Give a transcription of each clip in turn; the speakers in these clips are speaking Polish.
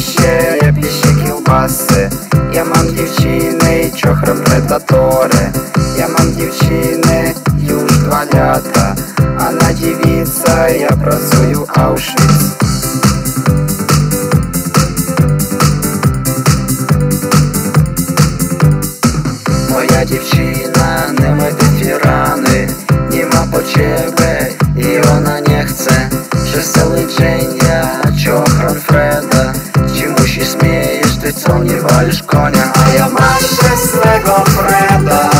ще рябіші кілбаси, я мам дівчини, чохром предатори, я мам дівчини, юж два лята, а на дівіца я працюю Аушвіц. Моя дівчина не мити рани, німа почебе, і вона не хце, що селидження, чохром Фред. Co nie walisz konia A ja mam szczęsnego Freda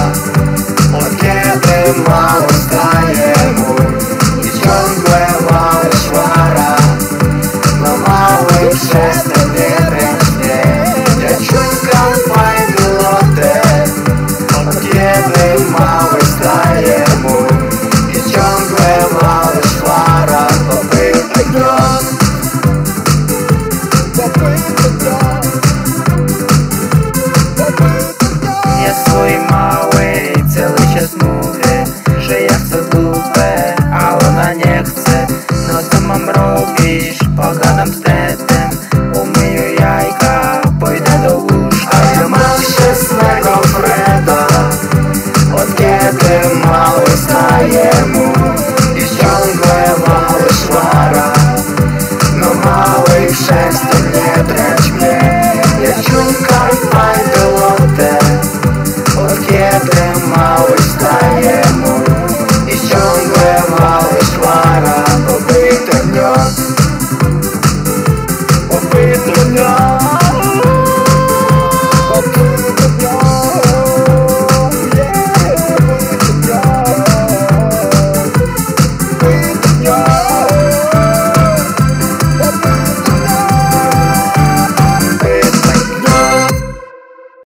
Od kiedy mało staje mu I ciągle mały szwara Na małych przez ten wieręcznie Ja ciągam fajny lotek Od kiedy mały staje mu I ciągle mały szwara Popytaj grot Popytaj grot yeah.